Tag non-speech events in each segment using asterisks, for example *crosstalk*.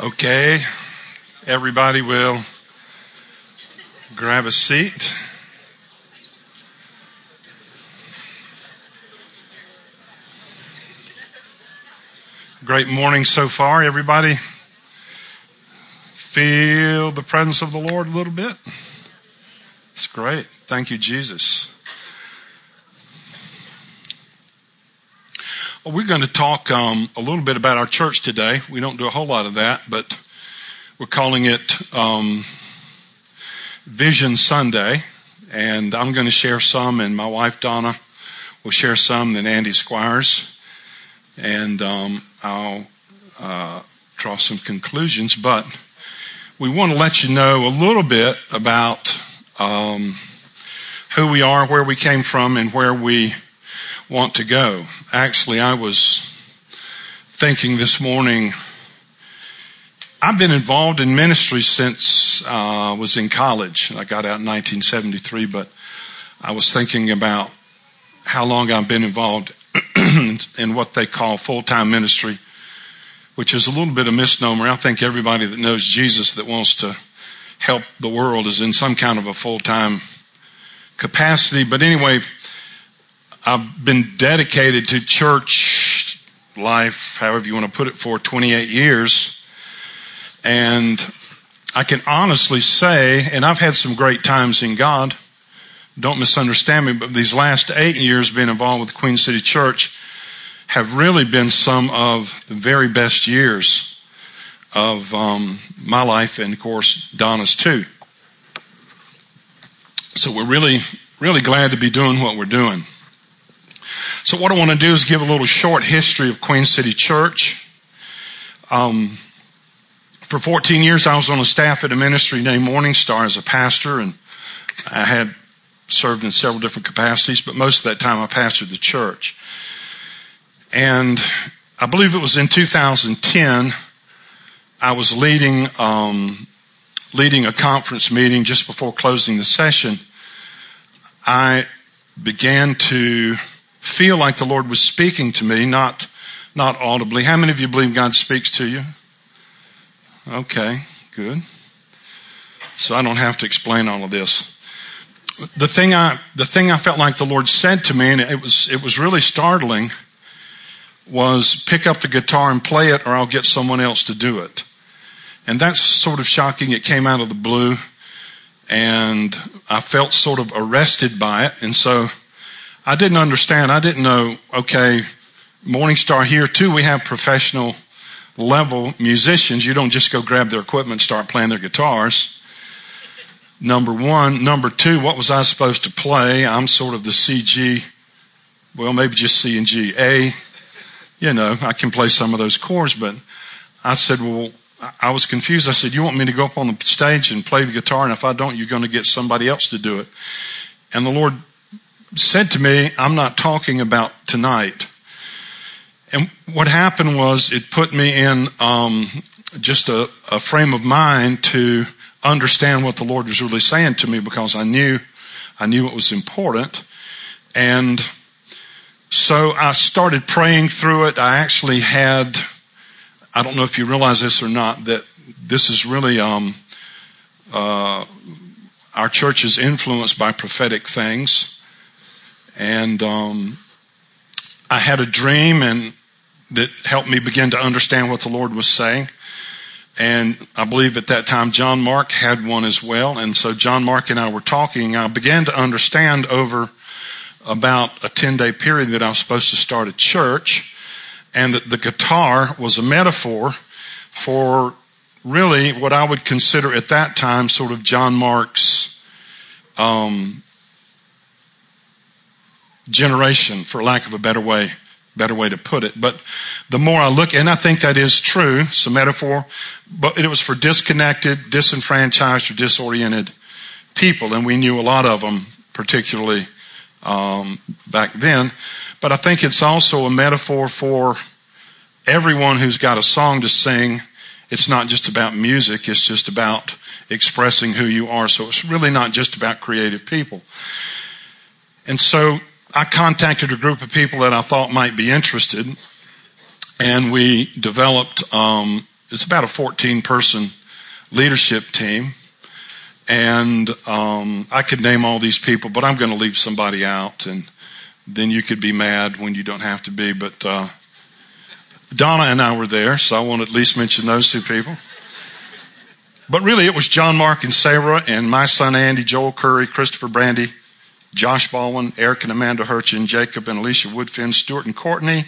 Okay, everybody will grab a seat. Great morning so far, everybody. Feel the presence of the Lord a little bit. It's great. Thank you, Jesus. We're going to talk um, a little bit about our church today. We don't do a whole lot of that, but we're calling it um, Vision Sunday, and I'm going to share some, and my wife Donna will share some, then Andy Squires, and um, I'll uh, draw some conclusions. But we want to let you know a little bit about um, who we are, where we came from, and where we want to go. Actually, I was thinking this morning, I've been involved in ministry since uh, I was in college. I got out in 1973, but I was thinking about how long I've been involved *clears throat* in what they call full-time ministry, which is a little bit of misnomer. I think everybody that knows Jesus that wants to help the world is in some kind of a full-time capacity. But anyway, I've been dedicated to church life, however you want to put it, for 28 years. And I can honestly say, and I've had some great times in God. Don't misunderstand me, but these last eight years being involved with Queen City Church have really been some of the very best years of um, my life and of course Donna's too. So we're really, really glad to be doing what we're doing. So what I want to do is give a little short history of Queen City Church. Um, for 14 years, I was on a staff at a ministry named Morning Star as a pastor, and I had served in several different capacities, but most of that time I pastored the church. And I believe it was in 2010, I was leading, um, leading a conference meeting just before closing the session. I began to feel like the Lord was speaking to me, not, not audibly. How many of you believe God speaks to you? Okay, good. So I don't have to explain all of this. The thing I, the thing I felt like the Lord said to me, and it was, it was really startling, was pick up the guitar and play it or I'll get someone else to do it. And that's sort of shocking. It came out of the blue and I felt sort of arrested by it. And so I didn't understand. I didn't know, okay, Morning Star here too, we have professional level musicians. You don't just go grab their equipment, start playing their guitars. Number one. Number two, what was I supposed to play? I'm sort of the CG, well, maybe just C and G. A, you know, I can play some of those chords, but I said, well, I was confused. I said, you want me to go up on the stage and play the guitar? And if I don't, you're going to get somebody else to do it. And the Lord said to me, I'm not talking about tonight. And what happened was it put me in um, just a, a frame of mind to understand what the Lord was really saying to me because I knew I knew it was important. And so I started praying through it. I actually had, I don't know if you realize this or not, that this is really, um, uh, our church is influenced by prophetic things. And um, I had a dream and that helped me begin to understand what the Lord was saying. And I believe at that time John Mark had one as well. And so John Mark and I were talking. I began to understand over about a 10 day period that I was supposed to start a church and that the guitar was a metaphor for really what I would consider at that time sort of John Mark's um, generation, for lack of a better way, better way to put it. But the more I look, and I think that is true, it's a metaphor, but it was for disconnected, disenfranchised, or disoriented people, and we knew a lot of them, particularly um, back then. But I think it's also a metaphor for everyone who's got a song to sing. It's not just about music, it's just about expressing who you are. So it's really not just about creative people. And so I contacted a group of people that I thought might be interested, and we developed um, it's about a 14 person leadership team. And um, I could name all these people, but I'm going to leave somebody out, and then you could be mad when you don't have to be. But uh, Donna and I were there, so I want to at least mention those two people. But really, it was John, Mark, and Sarah, and my son Andy, Joel Curry, Christopher Brandy, Josh Baldwin, Eric and Amanda Hurchin, Jacob and Alicia Woodfin, Stuart and Courtney,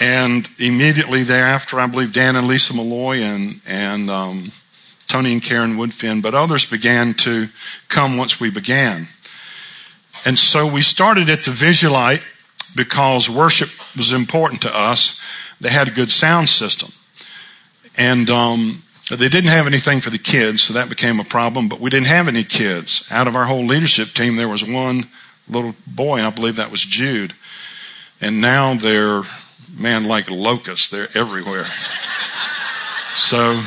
and immediately thereafter, I believe Dan and Lisa Malloy and and um, Tony and Karen Woodfin, but others began to come once we began. And so we started at the Visulite because worship was important to us. They had a good sound system. And um, they didn't have anything for the kids, so that became a problem, but we didn't have any kids. Out of our whole leadership team, there was one little boy, I believe that was Jude. And now they're, man, like locusts. They're everywhere. so,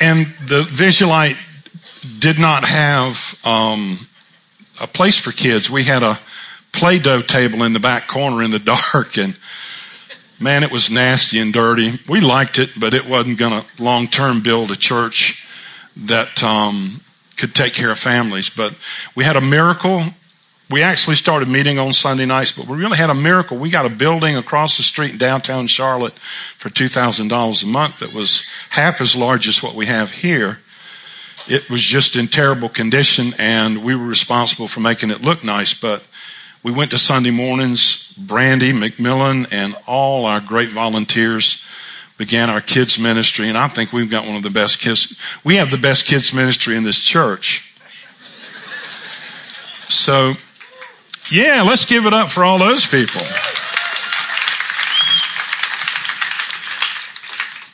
and the Visulite did not have um, a place for kids. We had a Play-Doh table in the back corner in the *laughs* dark and man, it was nasty and dirty. We liked it, but it wasn't going to long term build a church that um, could take care of families. But we had a miracle. We actually started meeting on Sunday nights, but we really had a miracle. We got a building across the street in downtown Charlotte for $2,000 a month that was half as large as what we have here. It was just in terrible condition and we were responsible for making it look nice, but we went to Sunday mornings. Brandy, McMillan, and all our great volunteers began our kids ministry. And I think we've got one of the best kids. We have the best kids ministry in this church. So, yeah, let's give it up for all those people.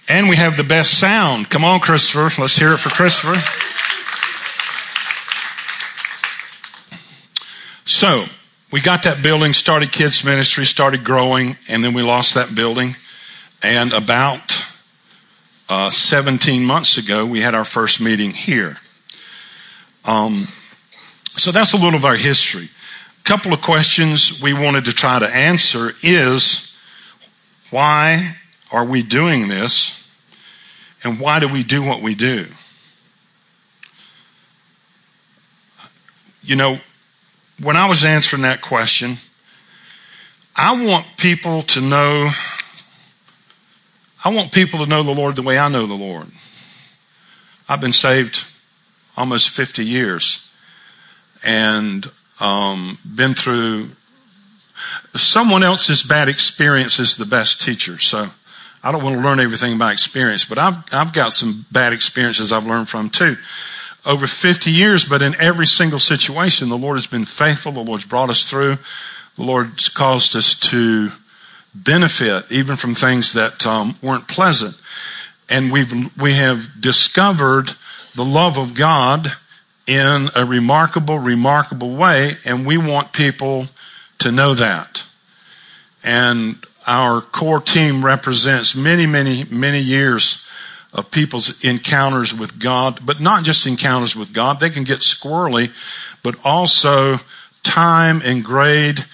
And we have the best sound. Come on, Christopher. Let's hear it for Christopher. So, we got that building, started kids ministry, started growing, and then we lost that building. And about uh, 17 months ago, we had our first meeting here. Um, so that's a little of our history. A couple of questions we wanted to try to answer is why are we doing this? And why do we do what we do? You know, when I was answering that question, I want people to know, I want people to know the Lord the way I know the Lord. I've been saved almost 50 years and um, been through someone else's bad experience is the best teacher. So I don't want to learn everything by experience, but I've, I've got some bad experiences I've learned from too over 50 years, but in every single situation, the Lord has been faithful. The Lord's brought us through. The Lord's caused us to benefit even from things that um, weren't pleasant. And we've, we have discovered the love of God in a remarkable, remarkable way. And we want people to know that. And our core team represents many, many, many years of people's encounters with God, but not just encounters with God. They can get squirrely, but also time and grade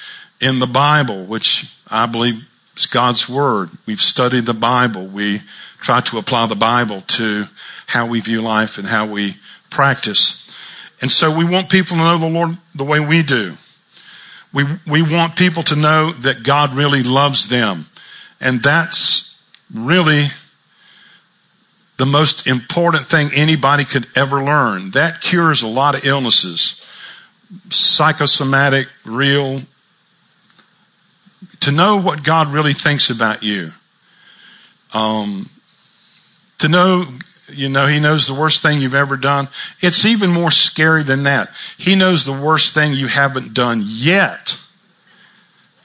in the Bible, which I believe is God's Word. We've studied the Bible. We try to apply the Bible to how we view life and how we practice. And so we want people to know the Lord the way we do. We, we want people to know that God really loves them. And that's really the most important thing anybody could ever learn. That cures a lot of illnesses. Psychosomatic, real. To know what God really thinks about you. Um, to know, you know, He knows the worst thing you've ever done. It's even more scary than that. He knows the worst thing you haven't done yet.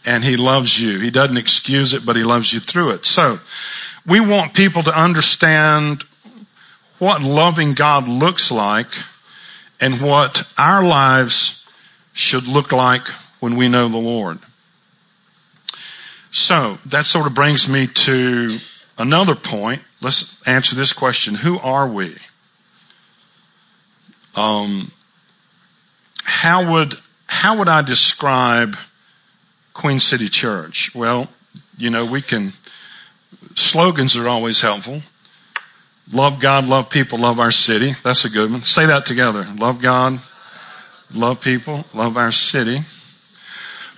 And He loves you. He doesn't excuse it, but He loves you through it. So, we want people to understand what loving God looks like and what our lives should look like when we know the Lord. So that sort of brings me to another point. Let's answer this question. Who are we? Um, how would, how would I describe Queen City Church? Well, you know, we can slogans are always helpful. Love God, love people, love our city. That's a good one. Say that together. Love God, love people, love our city.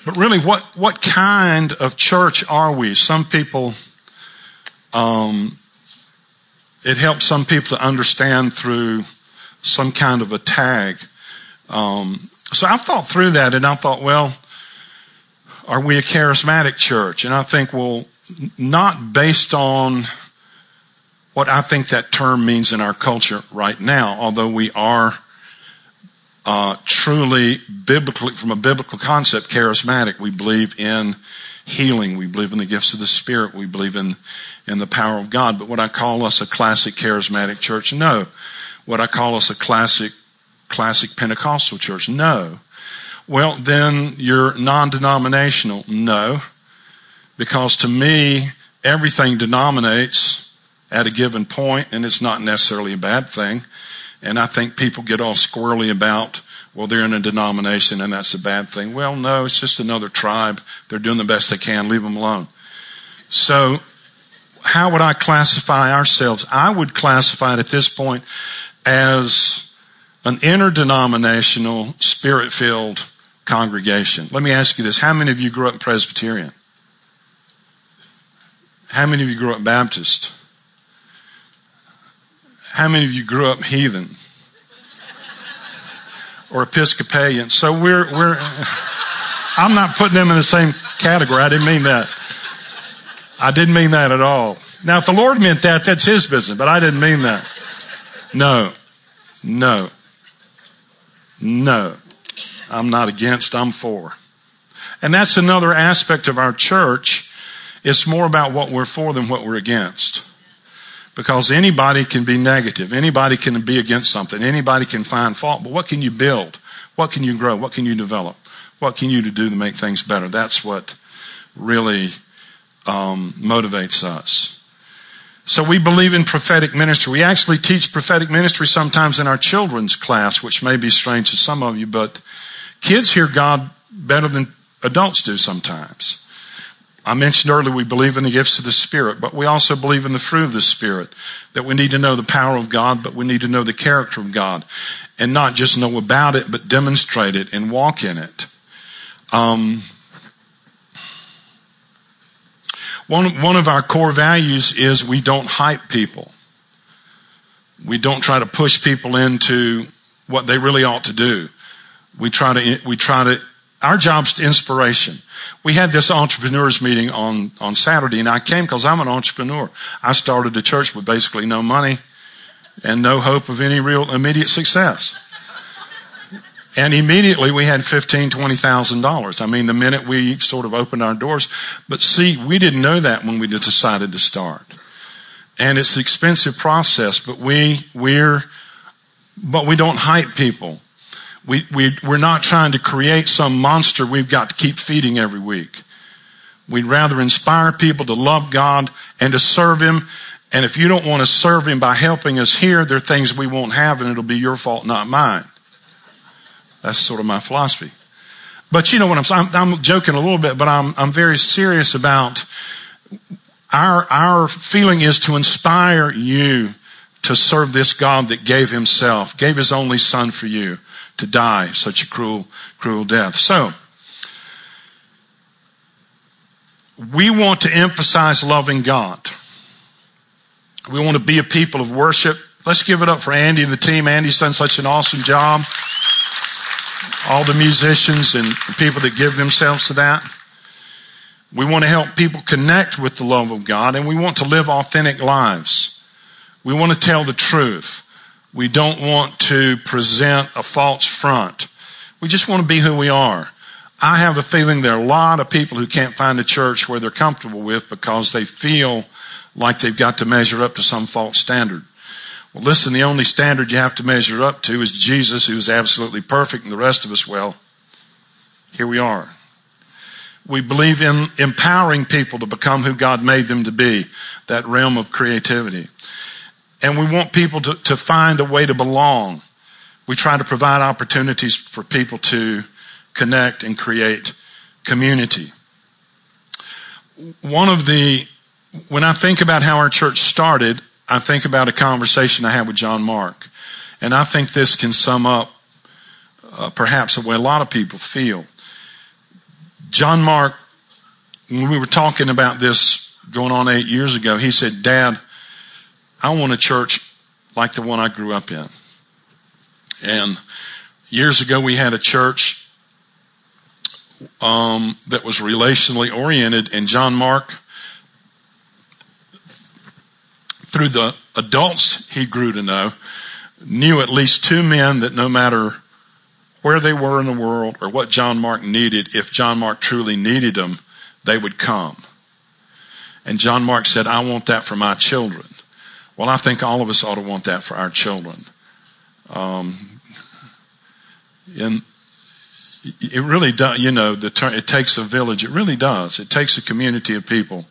But really, what, what kind of church are we? Some people, um, it helps some people to understand through some kind of a tag. Um, so I thought through that and I thought, well, are we a charismatic church? And I think, well, not based on what I think that term means in our culture right now, although we are uh, truly biblically, from a biblical concept, charismatic. We believe in healing. We believe in the gifts of the Spirit. We believe in in the power of God. But what I call us a classic charismatic church? No. What I call us a classic classic Pentecostal church? No. Well, then you're non-denominational. No. Because to me, everything denominates at a given point, and it's not necessarily a bad thing. And I think people get all squirrely about, well, they're in a denomination and that's a bad thing. Well, no, it's just another tribe. They're doing the best they can. Leave them alone. So how would I classify ourselves? I would classify it at this point as an interdenominational, spirit-filled congregation. Let me ask you this. How many of you grew up Presbyterian? How many of you grew up Baptist? How many of you grew up heathen? Or Episcopalian? So we're, we're, I'm not putting them in the same category. I didn't mean that. I didn't mean that at all. Now, if the Lord meant that, that's His business, but I didn't mean that. No. No. No. I'm not against, I'm for. And that's another aspect of our church. It's more about what we're for than what we're against. Because anybody can be negative. Anybody can be against something. Anybody can find fault. But what can you build? What can you grow? What can you develop? What can you do to make things better? That's what really um, motivates us. So we believe in prophetic ministry. We actually teach prophetic ministry sometimes in our children's class, which may be strange to some of you, but kids hear God better than adults do sometimes. I mentioned earlier we believe in the gifts of the Spirit, but we also believe in the fruit of the Spirit. That we need to know the power of God, but we need to know the character of God. And not just know about it, but demonstrate it and walk in it. Um, one, one of our core values is we don't hype people. We don't try to push people into what they really ought to do. We try to, we try to, our job's inspiration. We had this entrepreneurs meeting on, on Saturday and I came because I'm an entrepreneur. I started a church with basically no money and no hope of any real immediate success. And immediately we had fifteen, twenty thousand dollars. I mean, the minute we sort of opened our doors. But see, we didn't know that when we decided to start. And it's an expensive process, but we, we're, but we don't hype people. We, we, we're not trying to create some monster we've got to keep feeding every week. We'd rather inspire people to love God and to serve Him. And if you don't want to serve Him by helping us here, there are things we won't have and it'll be your fault, not mine. That's sort of my philosophy. But you know what I'm saying? I'm, joking a little bit, but I'm, I'm very serious about our, our feeling is to inspire you to serve this God that gave himself, gave his only son for you to die such a cruel, cruel death. So, we want to emphasize loving God. We want to be a people of worship. Let's give it up for Andy and the team. Andy's done such an awesome job all the musicians and people that give themselves to that. We want to help people connect with the love of God and we want to live authentic lives. We want to tell the truth. We don't want to present a false front. We just want to be who we are. I have a feeling there are a lot of people who can't find a church where they're comfortable with because they feel like they've got to measure up to some false standard. Well, listen, the only standard you have to measure up to is Jesus, who is absolutely perfect, and the rest of us, well, here we are. We believe in empowering people to become who God made them to be, that realm of creativity. And we want people to, to find a way to belong. We try to provide opportunities for people to connect and create community. One of the when I think about how our church started, I think about a conversation I had with John Mark. And I think this can sum up uh, perhaps the way a lot of people feel. John Mark, when we were talking about this going on eight years ago, he said, Dad, I want a church like the one I grew up in. And years ago, we had a church um, that was relationally oriented, and John Mark, through the adults he grew to know, knew at least two men that no matter where they were in the world or what John Mark needed, if John Mark truly needed them, they would come. And John Mark said, I want that for my children. Well, I think all of us ought to want that for our children. Um, and it really does, you know, the it takes a village. It really does. It takes a community of people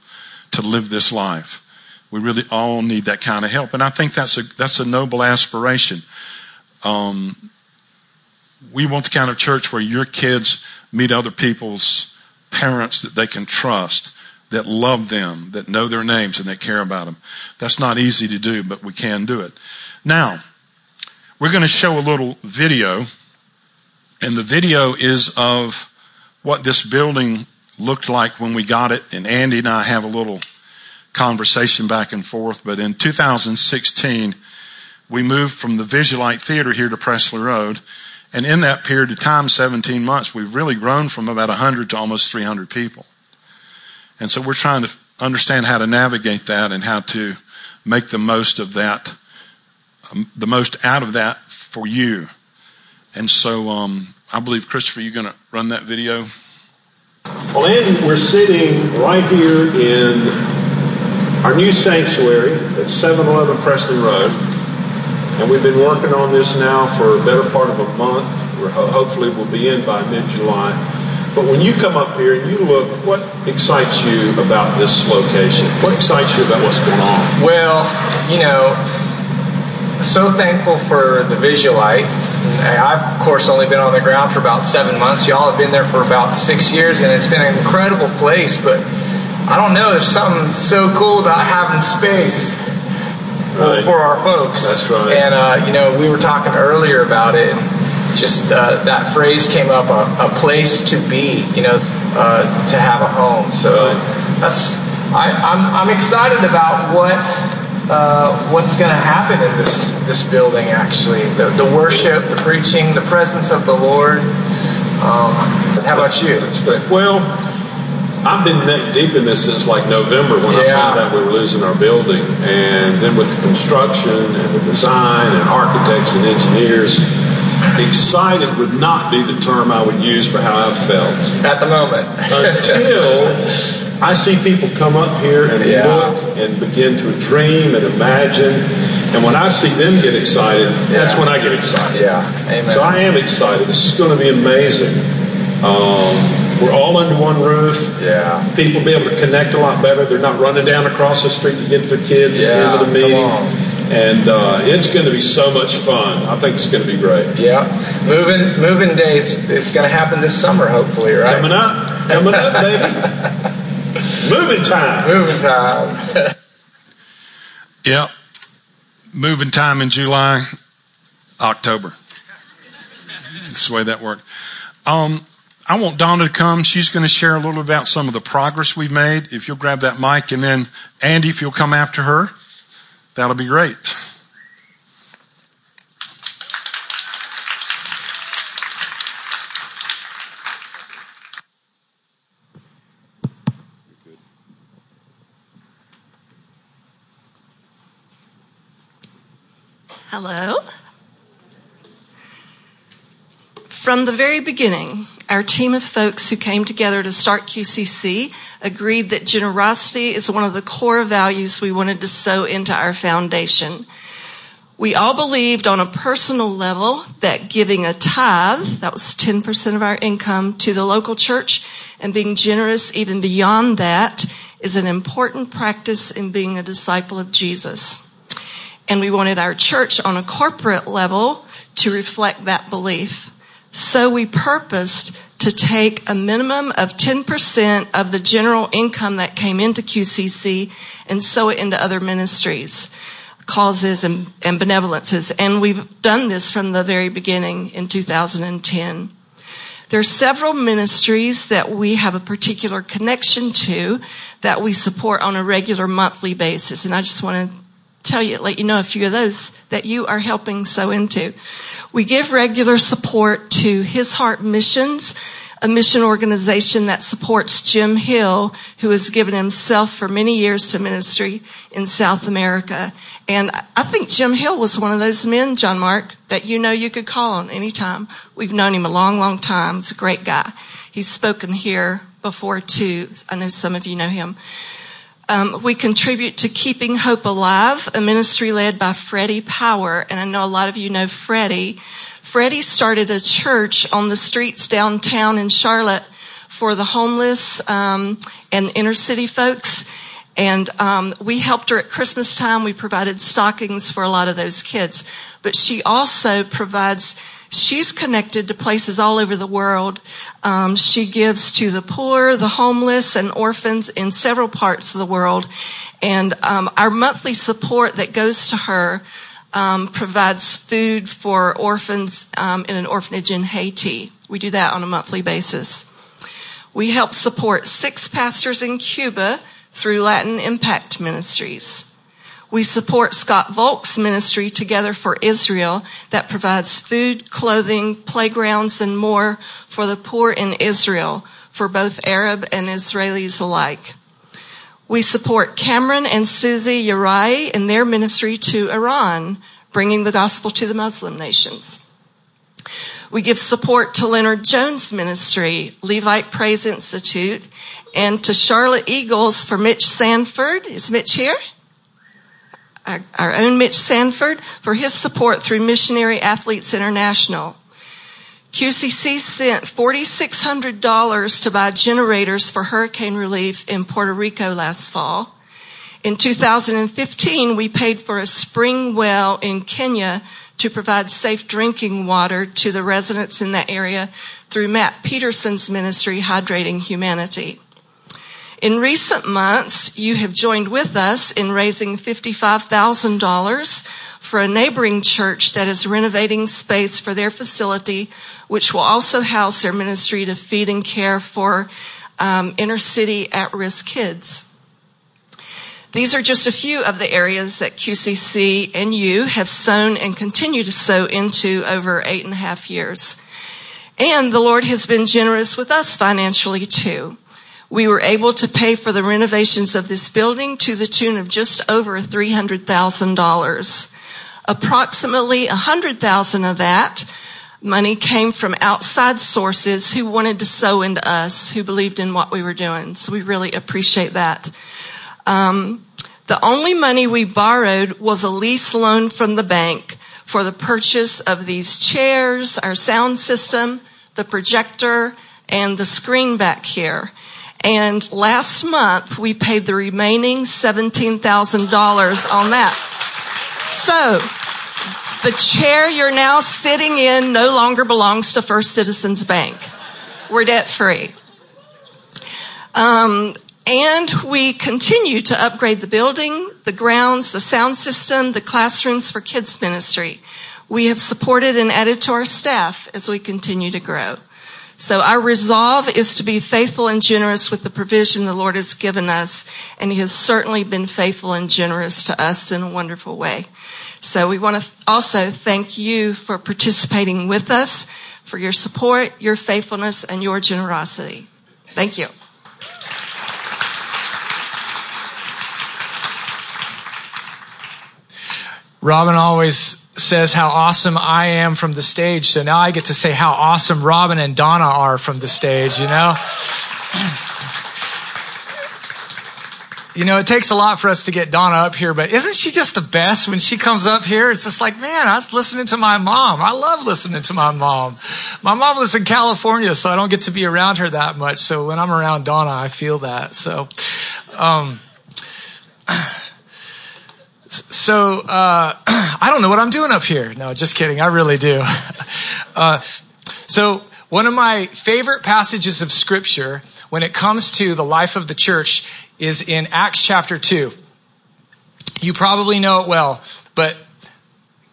to live this life. We really all need that kind of help. And I think that's a, that's a noble aspiration. Um, we want the kind of church where your kids meet other people's parents that they can trust, that love them, that know their names and that care about them. That's not easy to do, but we can do it. Now, we're going to show a little video, and the video is of what this building looked like when we got it, and Andy and I have a little conversation back and forth, but in 2016, we moved from the Visulite Theater here to Pressley Road, and in that period of time, 17 months, we've really grown from about 100 to almost 300 people. And so we're trying to understand how to navigate that and how to make the most of that, um, the most out of that for you. And so um, I believe, Christopher, you're going to run that video. Well, Andy, we're sitting right here in our new sanctuary at 711 Pressley Road. And we've been working on this now for a better part of a month. We're ho- hopefully we'll be in by mid-July. But when you come up here and you look, what excites you about this location? What excites you about what's going on? Well, you know, so thankful for the Visulite. I've, of course, only been on the ground for about seven months. Y'all have been there for about six years, and it's been an incredible place. But I don't know, there's something so cool about having space Right. for our folks. That's right. And uh, you know, we were talking earlier about it, and just uh, that phrase came up: a, a place to be. You know, uh, to have a home. So that's I, I'm I'm excited about what. Uh, what's going to happen in this this building? Actually, the, the worship, the preaching, the presence of the Lord. Um, how about you? That's great. Well, I've been neck deep in this since like November when I found out we were losing our building. And then with the construction and the design and architects and engineers, excited would not be the term I would use for how I felt. At the moment, Until I see people come up here and Yeah. look and begin to dream and imagine. And when I see them get excited, that's when I get excited. yeah, amen. So I am excited. This is going to be amazing. Um, we're all under one roof. yeah, People be able to connect a lot better. They're not running down across the street to get their kids at the end of the meeting. On. And uh, it's going to be so much fun. I think it's going to be great. yeah. Moving moving days. It's going to happen this summer, hopefully, right? Coming up, coming up, baby. *laughs* Moving time. Moving time. *laughs* Yep. Moving time in July, October. That's the way that worked. Um, I want Donna to come. She's going to share a little about some of the progress we've made. If you'll grab that mic, and then Andy, if you'll come after her, that'll be great. Hello. From the very beginning, our team of folks who came together to start QCC agreed that generosity is one of the core values we wanted to sow into our foundation. We all believed on a personal level that giving a tithe, that was 10% of our income to the local church, and being generous even beyond that is an important practice in being a disciple of Jesus. And we wanted our church on a corporate level to reflect that belief. So we purposed to take a minimum of 10% of the general income that came into QCC and sow it into other ministries, causes and, and benevolences. And we've done this from the very beginning in 2010. There are several ministries that we have a particular connection to that we support on a regular monthly basis. And I just want to tell you, let you know a few of those that you are helping sow into. We give regular support to His Heart Missions, a mission organization that supports Jim Hill, who has given himself for many years to ministry in South America. And I think Jim Hill was one of those men, John Mark, that you know you could call on anytime. We've known him a long, long time. He's a great guy. He's spoken here before too. I know some of you know him. Um, we contribute to Keeping Hope Alive, a ministry led by Freddie Power, and I know a lot of you know Freddie. Freddie started a church on the streets downtown in Charlotte for the homeless um, and inner city folks. And um, we helped her at Christmas time. We provided stockings for a lot of those kids. But she also provides. She's connected to places all over the world. Um, she gives to the poor, the homeless, and orphans in several parts of the world. And um, our monthly support that goes to her um, provides food for orphans um, in an orphanage in Haiti. We do that on a monthly basis. We help support six pastors in Cuba through Latin Impact Ministries. We support Scott Volk's ministry Together for Israel that provides food, clothing, playgrounds, and more for the poor in Israel for both Arab and Israelis alike. We support Cameron and Susie Yarai in their ministry to Iran, bringing the gospel to the Muslim nations. We give support to Leonard Jones Ministry, Levite Praise Institute, and to Charlotte Eagles for Mitch Sanford. Is Mitch here? Our, own Mitch Sanford for his support through Missionary Athletes International. QCC sent $4,600 to buy generators for hurricane relief in Puerto Rico last fall. In 2015, we paid for a spring well in Kenya to provide safe drinking water to the residents in that area through Matt Peterson's ministry, Hydrating Humanity. In recent months, you have joined with us in raising $55,000 for a neighboring church that is renovating space for their facility, which will also house their ministry to feed and care for um, inner city at-risk kids. These are just a few of the areas that QCC and you have sown and continue to sow into over eight and a half years. And the Lord has been generous with us financially too. We were able to pay for the renovations of this building to the tune of just over $300,000. Approximately 100,000 of that money came from outside sources who wanted to sow into us, who believed in what we were doing. So we really appreciate that. Um, the only money we borrowed was a lease loan from the bank for the purchase of these chairs, our sound system, the projector, and the screen back here. And last month we paid the remaining $17,000 on that. So the chair you're now sitting in no longer belongs to First Citizens Bank. We're debt free. Um, and we continue to upgrade the building, the grounds, the sound system, the classrooms for kids ministry. We have supported and added to our staff as we continue to grow. So our resolve is to be faithful and generous with the provision the Lord has given us, and He has certainly been faithful and generous to us in a wonderful way. So we want to also thank you for participating with us, for your support, your faithfulness, and your generosity. Thank you. Robin always says how awesome I am from the stage. So now I get to say how awesome Robin and Donna are from the stage, you know? You know, it takes a lot for us to get Donna up here, but isn't she just the best when she comes up here? It's just like, man, I was listening to my mom. I love listening to my mom. My mom lives in California, so I don't get to be around her that much. So when I'm around Donna, I feel that. So, um, *clears throat* so uh, *clears throat* I don't know what I'm doing up here. No, just kidding. I really do. *laughs* Uh, So, one of my favorite passages of scripture when it comes to the life of the church is in Acts chapter 2. You probably know it well, but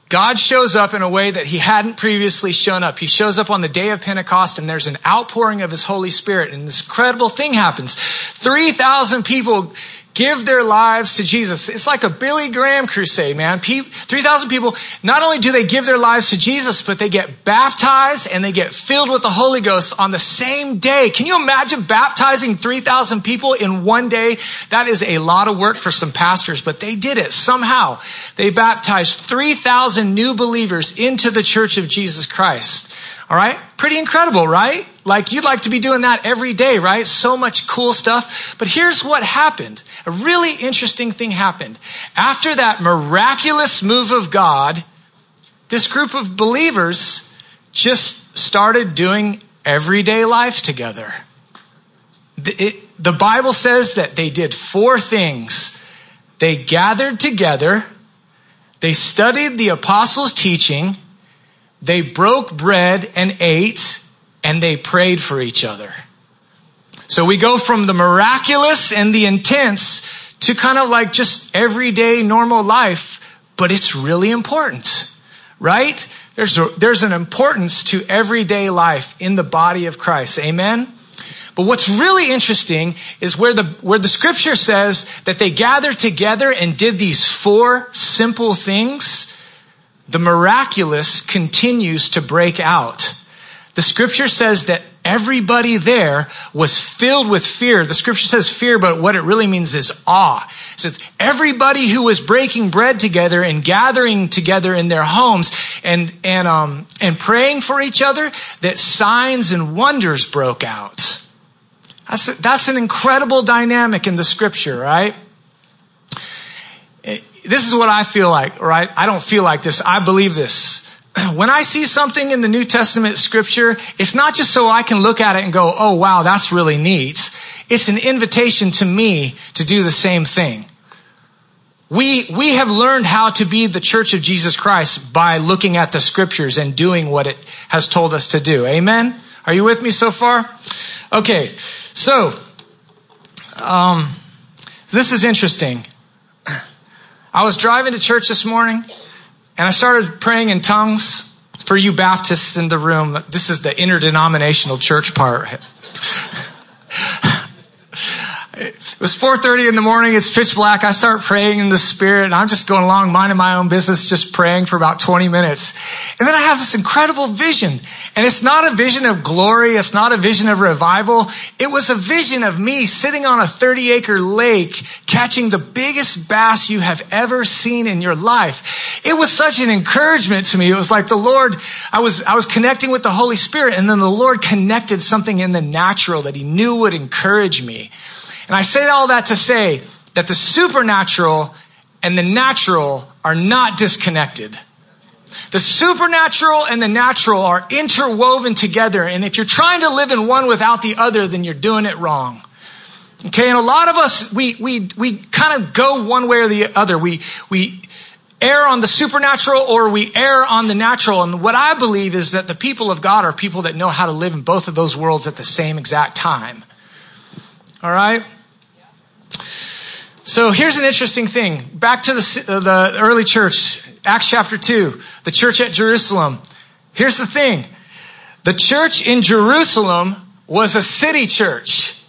God shows up in a way that he hadn't previously shown up. He shows up on the day of Pentecost and there's an outpouring of his Holy Spirit and this incredible thing happens. 3,000 people give their lives to Jesus. It's like a Billy Graham crusade, man. 3,000 people, not only do they give their lives to Jesus, but they get baptized and they get filled with the Holy Ghost on the same day. Can you imagine baptizing 3,000 people in one day? That is a lot of work for some pastors, but they did it somehow. They baptized 3,000 new believers into the church of Jesus Christ. All right? Pretty incredible, right? Like you'd like to be doing that every day, right? So much cool stuff. But here's what happened. A really interesting thing happened. After that miraculous move of God, this group of believers just started doing everyday life together. It, the Bible says that they did four things. They gathered together. They studied the apostles' teaching they broke bread and ate, and they prayed for each other. So we go from the miraculous and the intense to kind of like just everyday normal life, but it's really important, right? There's, a, there's an importance to everyday life in the body of Christ. Amen? But what's really interesting is where the, where the scripture says that they gathered together and did these four simple things the miraculous continues to break out. The scripture says that everybody there was filled with fear. The scripture says fear, but what it really means is awe. It says everybody who was breaking bread together and gathering together in their homes and, and, um, and praying for each other, that signs and wonders broke out. That's, that's an incredible dynamic in the scripture, right? This is what I feel like, right? I don't feel like this. I believe this. *clears throat* When I see something in the New Testament scripture, it's not just so I can look at it and go, oh wow, that's really neat. It's an invitation to me to do the same thing. We, we have learned how to be the church of Jesus Christ by looking at the scriptures and doing what it has told us to do. Amen? Are you with me so far? Okay, so, um, this is interesting. I was driving to church this morning and I started praying in tongues. For you Baptists in the room, this is the interdenominational church part. Was 4.30 in the morning. It's pitch black. I start praying in the spirit and I'm just going along minding my own business, just praying for about 20 minutes. And then I have this incredible vision. And it's not a vision of glory. It's not a vision of revival. It was a vision of me sitting on a 30 acre lake catching the biggest bass you have ever seen in your life. It was such an encouragement to me. It was like the Lord, I was, I was connecting with the Holy Spirit and then the Lord connected something in the natural that he knew would encourage me. And I say all that to say that the supernatural and the natural are not disconnected. The supernatural and the natural are interwoven together. And if you're trying to live in one without the other, then you're doing it wrong. Okay. And a lot of us, we, we, we kind of go one way or the other. We, we err on the supernatural or we err on the natural. And what I believe is that the people of God are people that know how to live in both of those worlds at the same exact time. All right. So here's an interesting thing. Back to the, uh, the early church, Acts chapter 2, the church at Jerusalem. Here's the thing. The church in Jerusalem was a city church.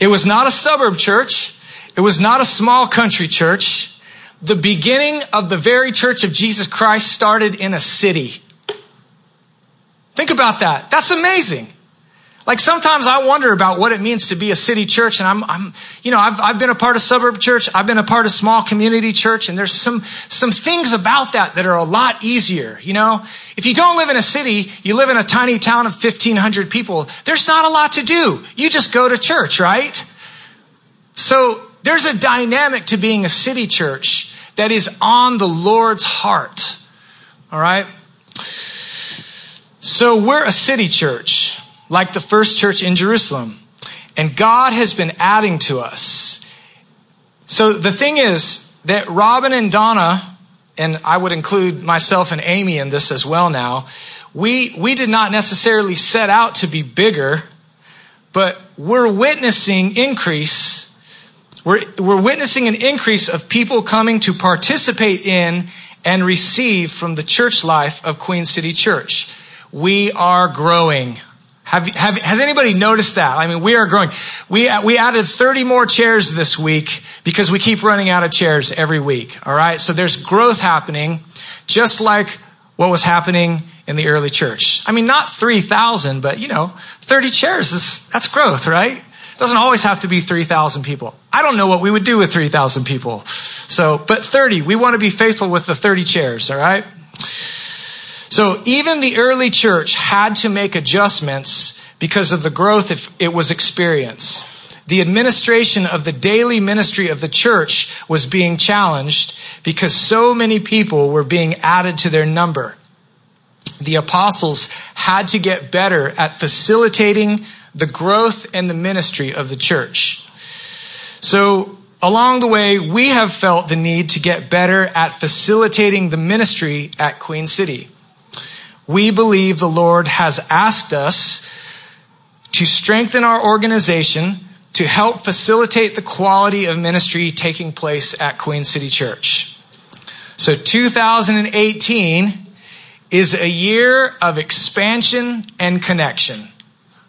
It was not a suburb church. It was not a small country church. The beginning of the very church of Jesus Christ started in a city. Think about that. That's amazing. Like sometimes I wonder about what it means to be a city church and I'm, I'm, you know, I've, I've been a part of suburb church. I've been a part of small community church and there's some, some things about that that are a lot easier. You know, if you don't live in a city, you live in a tiny town of 1500 people. There's not a lot to do. You just go to church, right? So there's a dynamic to being a city church that is on the Lord's heart. All right. So we're a city church like the first church in Jerusalem. And God has been adding to us. So the thing is that Robin and Donna, and I would include myself and Amy in this as well now, we, we did not necessarily set out to be bigger, but we're witnessing increase. We're, we're witnessing an increase of people coming to participate in and receive from the church life of Queen City Church. We are growing. Have, have, has anybody noticed that? I mean, we are growing. We, we added 30 more chairs this week because we keep running out of chairs every week. All right. So there's growth happening just like what was happening in the early church. I mean, not 3,000, but you know, 30 chairs is, that's growth, right? It doesn't always have to be 3,000 people. I don't know what we would do with 3,000 people. So, but 30, we want to be faithful with the 30 chairs, all right? So even the early church had to make adjustments because of the growth it was experiencing. The administration of the daily ministry of the church was being challenged because so many people were being added to their number. The apostles had to get better at facilitating the growth and the ministry of the church. So along the way, we have felt the need to get better at facilitating the ministry at Queen City. We believe the Lord has asked us to strengthen our organization to help facilitate the quality of ministry taking place at Queen City Church. So 2018 is a year of expansion and connection.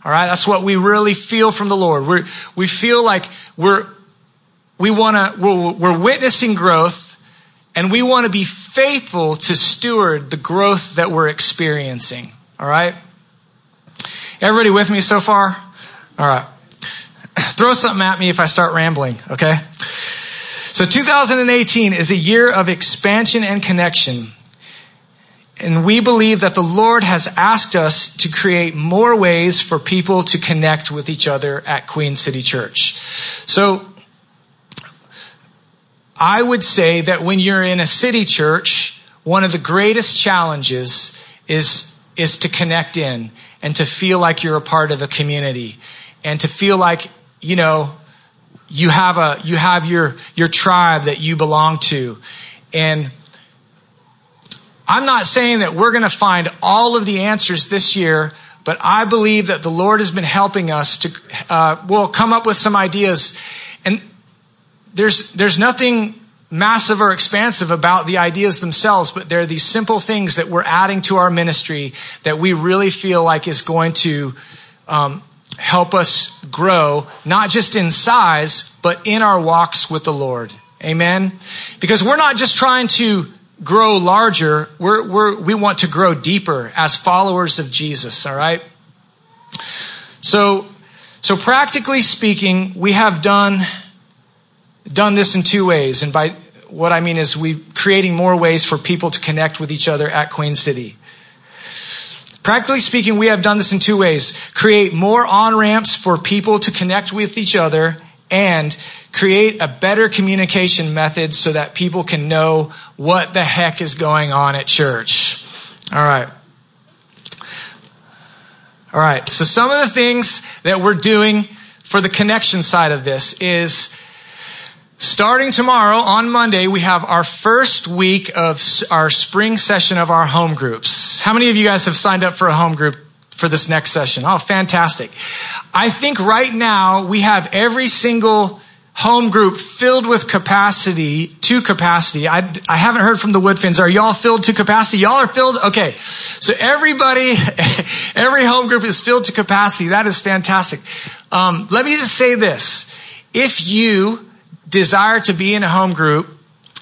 All right. That's what we really feel from the Lord. we we feel like we're, we want to, we're, we're witnessing growth and we want to be faithful to steward the growth that we're experiencing. All right. Everybody with me so far? All right. *clears throat* Throw something at me if I start rambling, okay? So 2018 is a year of expansion and connection. And we believe that the Lord has asked us to create more ways for people to connect with each other at Queen City Church. So I would say that when you're in a city church, one of the greatest challenges is, is to connect in and to feel like you're a part of a community and to feel like you know, you have a, you have your, your tribe that you belong to. And I'm not saying that we're going to find all of the answers this year, but I believe that the Lord has been helping us to, uh, well, come up with some ideas. And there's, there's nothing massive or expansive about the ideas themselves, but they're these simple things that we're adding to our ministry that we really feel like is going to, um, help us grow, not just in size, but in our walks with the Lord. Amen. Because we're not just trying to grow larger. We're, we're, we want to grow deeper as followers of Jesus. All right. So, so practically speaking, we have done, done this in two ways. And by what I mean is we're creating more ways for people to connect with each other at Queen City. Practically speaking, we have done this in two ways. Create more on-ramps for people to connect with each other and create a better communication method so that people can know what the heck is going on at church. All right. All right. So some of the things that we're doing for the connection side of this is Starting tomorrow on Monday, we have our first week of our spring session of our home groups. How many of you guys have signed up for a home group for this next session? Oh, fantastic. I think right now we have every single home group filled with capacity to capacity. I, I haven't heard from the Woodfins. Are y'all filled to capacity? Y'all are filled? Okay. So everybody, *laughs* every home group is filled to capacity. That is fantastic. Um, let me just say this. If you desire to be in a home group,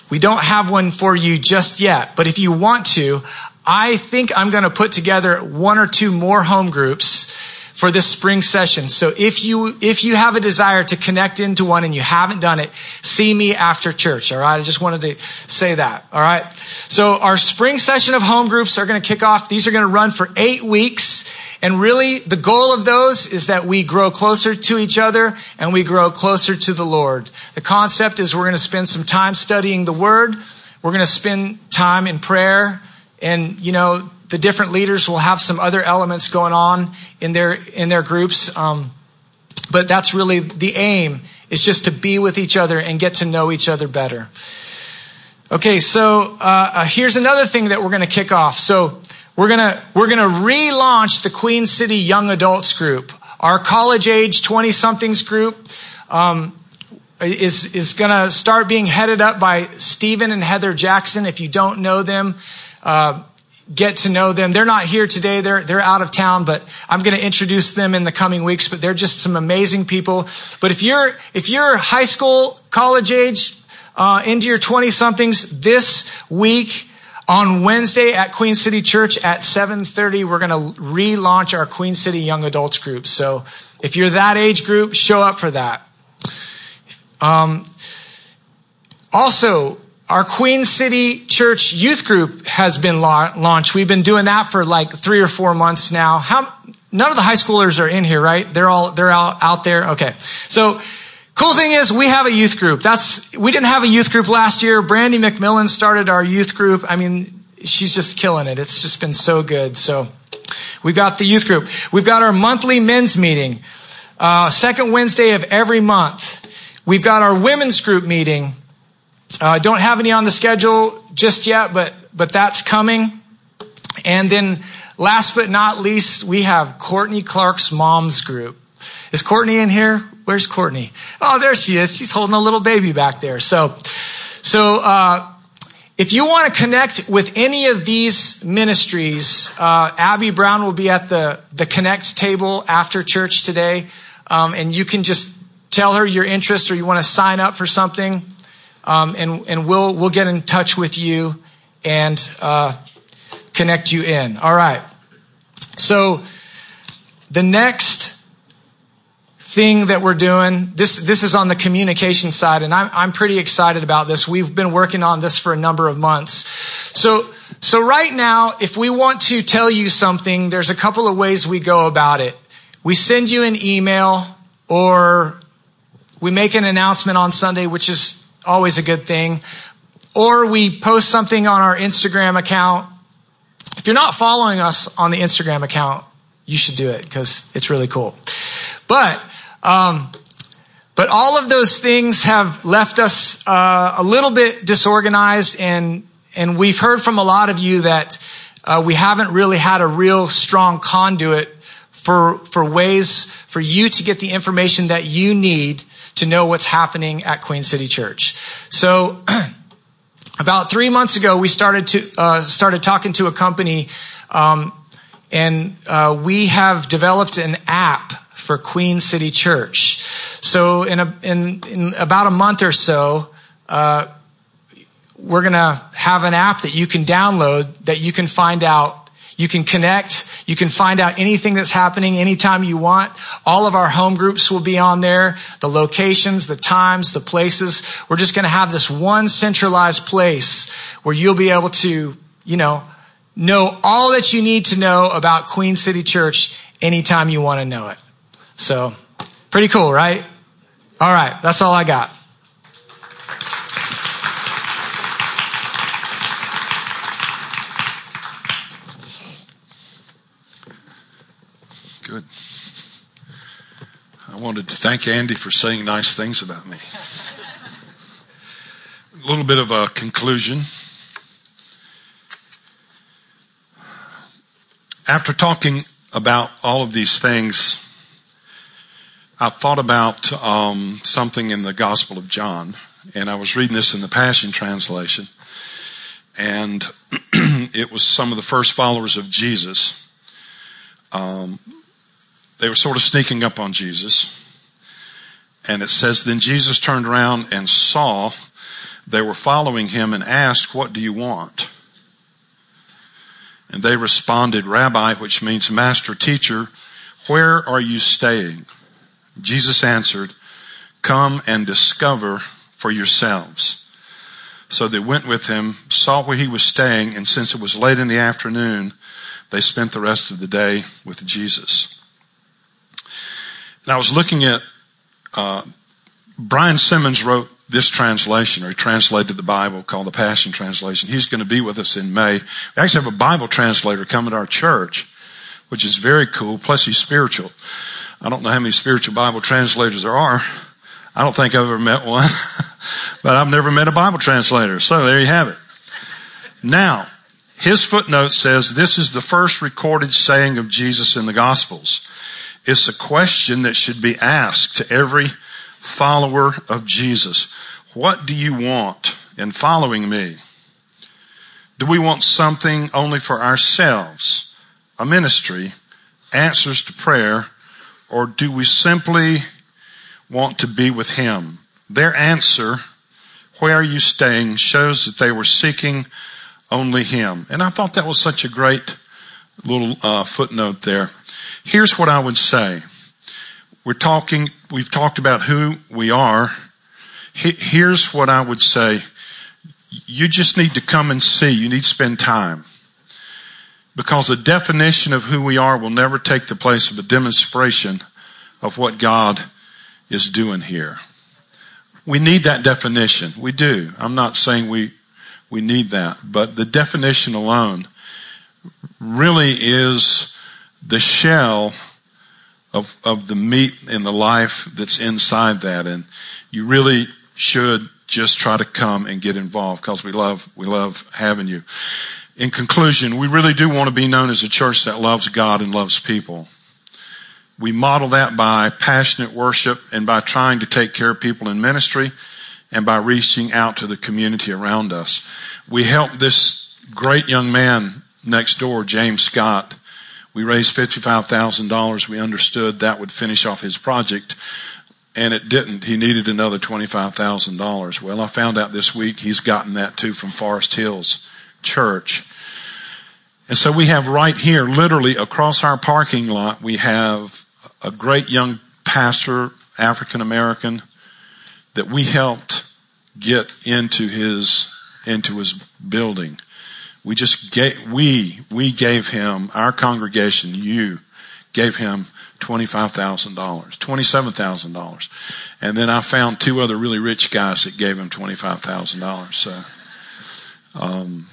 we don't have one for you just yet, but if you want to, I think I'm going to put together one or two more home groups for this spring session. So if you, if you have a desire to connect into one and you haven't done it, see me after church. All right. I just wanted to say that. All right. So our spring session of home groups are going to kick off. These are going to run for eight weeks. And really the goal of those is that we grow closer to each other and we grow closer to the Lord. The concept is we're going to spend some time studying the word. We're going to spend time in prayer and, you know, the different leaders will have some other elements going on in their in their groups. Um, but that's really the aim is just to be with each other and get to know each other better. Okay, so uh, uh, here's another thing that we're going to kick off. So we're gonna, we're gonna relaunch the Queen City Young Adults group. Our college age 20 somethings group, um, is, is gonna start being headed up by Stephen and Heather Jackson. If you don't know them, uh, get to know them. They're not here today. They're, they're out of town, but I'm going to introduce them in the coming weeks, but they're just some amazing people. But if you're, if you're high school, college age, uh, into your 20 somethings this week, on Wednesday at Queen City Church at 7:30, we're going to relaunch our Queen City Young Adults group. So if you're that age group, show up for that. Um, also, our Queen City Church youth group has been la- launched. We've been doing that for like three or four months now. How, none of the high schoolers are in here, right? They're all, they're out, out there. Okay. So, cool thing is we have a youth group. That's, we didn't have a youth group last year. Brandy McMillan started our youth group. I mean, she's just killing it. It's just been so good. So, we've got the youth group. We've got our monthly men's meeting, uh, second Wednesday of every month. We've got our women's group meeting. Uh, don't have any on the schedule just yet, but but that's coming. And then, last but not least, we have Courtney Clark's mom's group. Is Courtney in here? Where's Courtney? Oh, there she is. She's holding a little baby back there. So, so uh, if you want to connect with any of these ministries, uh, Abby Brown will be at the the connect table after church today, um, and you can just tell her your interest or you want to sign up for something, um, and and we'll we'll get in touch with you and uh, connect you in. All right. So the next thing that we're doing this this is on the communication side and I'm, I'm pretty excited about this we've been working on this for a number of months so so right now if we want to tell you something there's a couple of ways we go about it we send you an email or we make an announcement on Sunday, which is always a good thing. Or we post something on our Instagram account. If you're not following us on the Instagram account, you should do it because it's really cool. But, um, but all of those things have left us uh, a little bit disorganized, and and we've heard from a lot of you that uh, we haven't really had a real strong conduit for for ways for you to get the information that you need to know what's happening at Queen City Church. So, *clears throat* about three months ago, we started to uh, started talking to a company, um, and uh, we have developed an app for Queen City Church. So, in a, in, in about a month or so. Uh, we're going to have an app that you can download that you can find out you can connect. You can find out anything that's happening anytime you want. All of our home groups will be on there. The locations, the times, the places. We're just going to have this one centralized place where you'll be able to, you know, know all that you need to know about Queen City Church anytime you want to know it. So, pretty cool, right? All right. That's all I got. I wanted to thank Andy for saying nice things about me. A little bit of a conclusion. After talking about all of these things, I thought about um, something in the Gospel of John, and I was reading this in the Passion Translation, and *clears throat* it was some of the first followers of Jesus. Um, they were sort of sneaking up on Jesus. And it says, then Jesus turned around and saw they were following him and asked, what do you want? And they responded, Rabbi, which means master teacher, where are you staying? Jesus answered, come and discover for yourselves. So they went with him, saw where he was staying, and since it was late in the afternoon, they spent the rest of the day with Jesus. And I was looking at, uh, Brian Simmons wrote this translation, or he translated the Bible called the Passion Translation. He's going to be with us in May. We actually have a Bible translator coming to our church, which is very cool. Plus he's spiritual. I don't know how many spiritual Bible translators there are. I don't think I've ever met one, *laughs* but I've never met a Bible translator. So there you have it. Now, His footnote says this is the first recorded saying of Jesus in the Gospels. It's a question that should be asked to every follower of Jesus. What do you want in following me? Do we want something only for ourselves, a ministry, answers to prayer, or do we simply want to be with Him? Their answer, where are you staying, shows that they were seeking only Him. And I thought that was such a great little uh, footnote there. Here's what I would say. We're talking, we've talked about who we are. Here's what I would say. You just need to come and see. You need to spend time. Because the definition of who we are will never take the place of a demonstration of what God is doing here. We need that definition. We do. I'm not saying we, we need that, but the definition alone really is the shell of, of the meat and the life that's inside that. And you really should just try to come and get involved because we love, we love having you. In conclusion, we really do want to be known as a church that loves God and loves people. We model that by passionate worship and by trying to take care of people in ministry and by reaching out to the community around us. We helped this great young man next door, James Scott. We raised $55,000. We understood that would finish off his project and it didn't. He needed another $25,000. Well, I found out this week he's gotten that too from Forest Hills Church. And so we have right here, literally across our parking lot, we have a great young pastor, African American, that we helped get into his, into his building. We just gave, we, we gave him, our congregation, you, gave him $25,000, $27,000. And then I found two other really rich guys that gave him $25,000. So, um,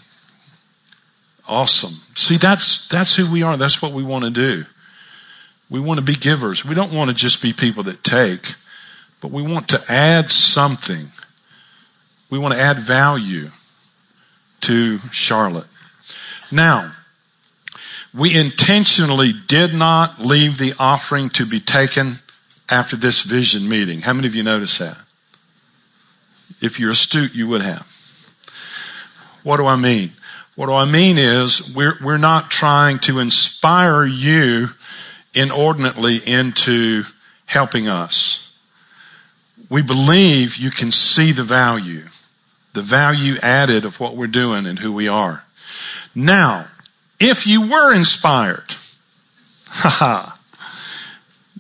awesome. See, that's, that's who we are. That's what we want to do. We want to be givers. We don't want to just be people that take, but we want to add something. We want to add value to Charlotte. Now, we intentionally did not leave the offering to be taken after this vision meeting. How many of you noticed that? If you're astute, you would have. What do I mean? What do I mean is we're, we're not trying to inspire you inordinately into helping us. We believe you can see the value, the value added of what we're doing and who we are. Now, if you were inspired, *laughs* haha,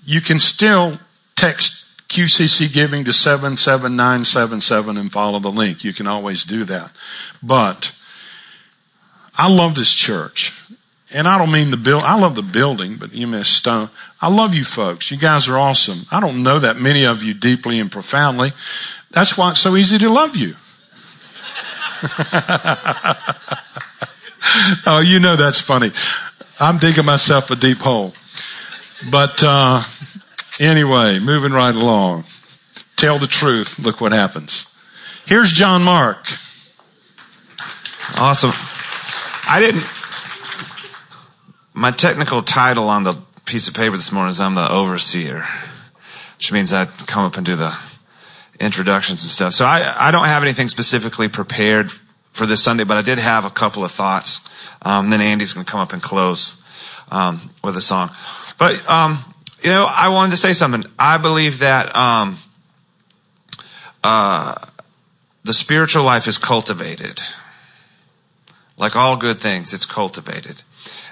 you can still text QCC giving to 77977 and follow the link. You can always do that. But I love this church. And I don't mean the build, I love the building, but you miss stone. I love you folks. You guys are awesome. I don't know that many of you deeply and profoundly. That's why it's so easy to love you. *laughs* oh, you know that's funny. I'm digging myself a deep hole. But uh, anyway, moving right along. Tell the truth. Look what happens. Here's John Mark. Awesome. I didn't. My technical title on the piece of paper this morning is I'm the overseer, which means I come up and do the introductions and stuff. So I, I don't have anything specifically prepared for this Sunday, but I did have a couple of thoughts. Um, then Andy's going to come up and close um, with a song. But um, you know, I wanted to say something. I believe that um, uh, the spiritual life is cultivated. Like all good things, it's cultivated.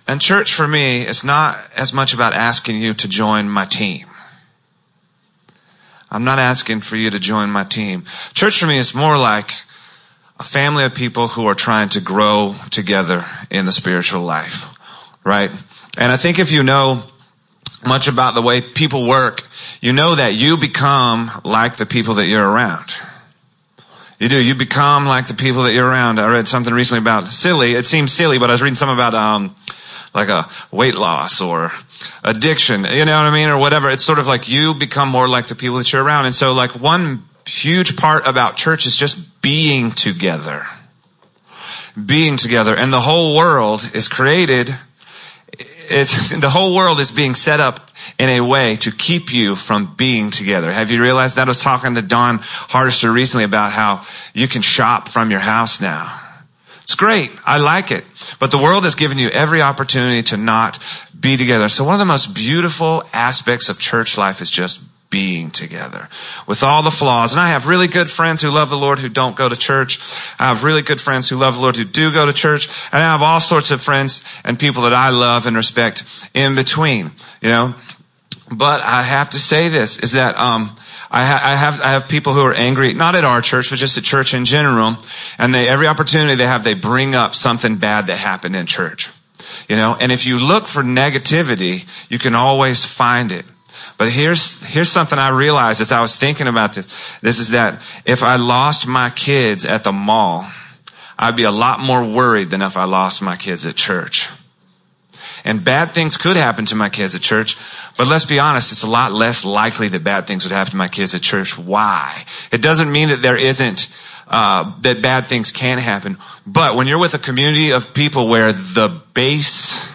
And church for me is not as much about asking you to join my team. I'm not asking for you to join my team. Church for me is more like a family of people who are trying to grow together in the spiritual life, right? And I think if you know much about the way people work, you know that you become like the people that you're around. You do. You become like the people that you're around. I read something recently about silly. It seems silly, but I was reading something about, um, like a weight loss or addiction, you know what I mean? Or whatever. It's sort of like you become more like the people that you're around. And so like one huge part about church is just being together. being together and the whole world is created it's, *laughs* the whole world is being set up in a way to keep you from being together. Have you realized that? I was talking to Don Hardister recently about how you can shop from your house now. It's great. I like it. But the world has given you every opportunity to not be together. So one of the most beautiful aspects of church life is just being together with all the flaws. And I have really good friends who love the Lord who don't go to church. I have really good friends who love the Lord who do go to church. And I have all sorts of friends and people that I love and respect in between, you know. But I have to say this is that, um, I, ha- I, have I have people who are angry, not at our church, but just at church in general. And they every opportunity they have, they bring up something bad that happened in church. You know, and if you look for negativity, you can always find it. But here's, here's something I realized as I was thinking about this. This is that if I lost my kids at the mall, I'd be a lot more worried than if I lost my kids at church. And bad things could happen to my kids at church, but let's be honest, it's a lot less likely that bad things would happen to my kids at church. Why? It doesn't mean that there isn't uh, that bad things can happen, but when you're with a community of people where the base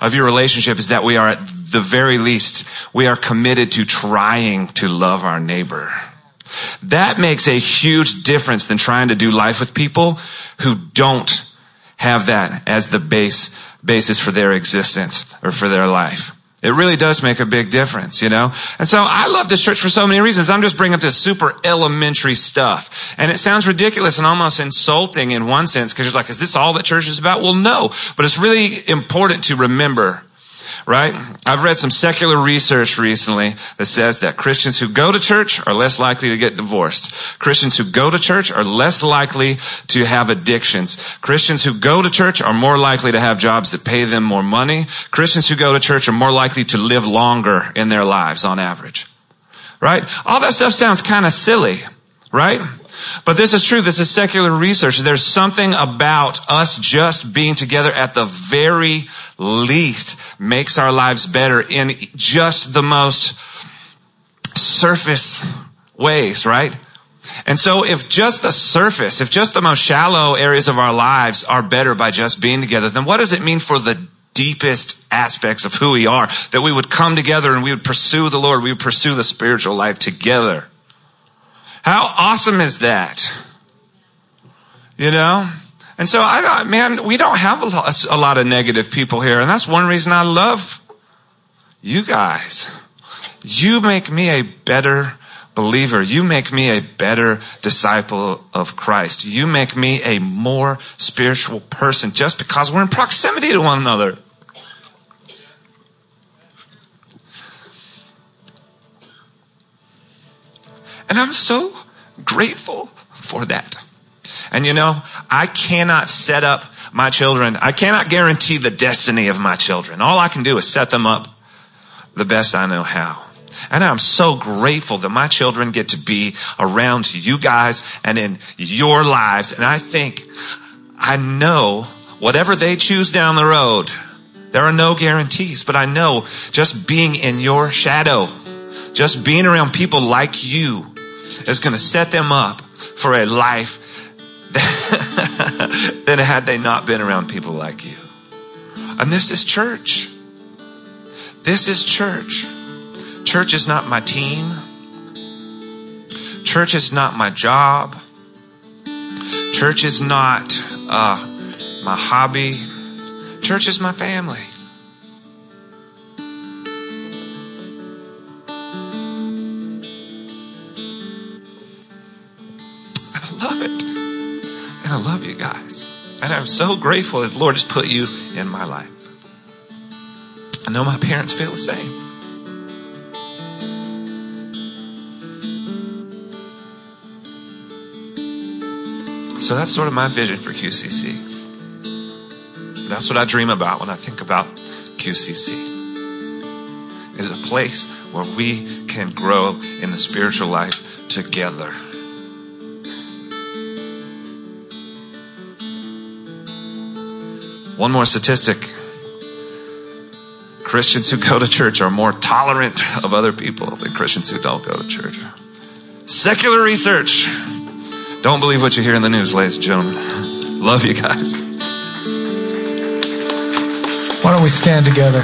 of your relationship is that we are at the very least, we are committed to trying to love our neighbor. That makes a huge difference than trying to do life with people who don't have that as the base, basis for their existence or for their life. It really does make a big difference, you know? And so I love this church for so many reasons. I'm just bringing up this super elementary stuff. And it sounds ridiculous and almost insulting in one sense because you're like, is this all that church is about? Well, no. But it's really important to remember right? I've read some secular research recently that says that Christians who go to church are less likely to get divorced. Christians who go to church are less likely to have addictions. Christians who go to church are more likely to have jobs that pay them more money. Christians who go to church are more likely to live longer in their lives on average. Right? All that stuff sounds kind of silly, right? But this is true. This is secular research. There's something about us just being together at the very least makes our lives better in just the most surface ways, right? And so if just the surface, if just the most shallow areas of our lives are better by just being together, then what does it mean for the deepest aspects of who we are? That we would come together and we would pursue the Lord, we would pursue the spiritual life together. How awesome is that? You know? And so I, man, we don't have a lot of negative people here. And that's one reason I love you guys. You make me a better believer. You make me a better disciple of Christ. You make me a more spiritual person just because we're in proximity to one another. And I'm so grateful for that. And you know, I cannot set up my children. I cannot guarantee the destiny of my children. All I can do is set them up the best I know how. And I'm so grateful that my children get to be around you guys and in your lives. And I think, I know whatever they choose down the road, there are no guarantees, but I know just being in your shadow, just being around people like you is going to set them up for a life *laughs* than had they not been around people like you. And this is church. This is church. Church is not my team. Church is not my job. Church is not uh, my hobby. Church is my family. And I'm so grateful that the Lord has put you in my life. I know my parents feel the same. So that's sort of my vision for QCC. That's what I dream about when I think about QCC. Is a place where we can grow in the spiritual life together. One more statistic. Christians who go to church are more tolerant of other people than Christians who don't go to church. Secular research. Don't believe what you hear in the news, ladies and gentlemen. Love you guys. Why don't we stand together?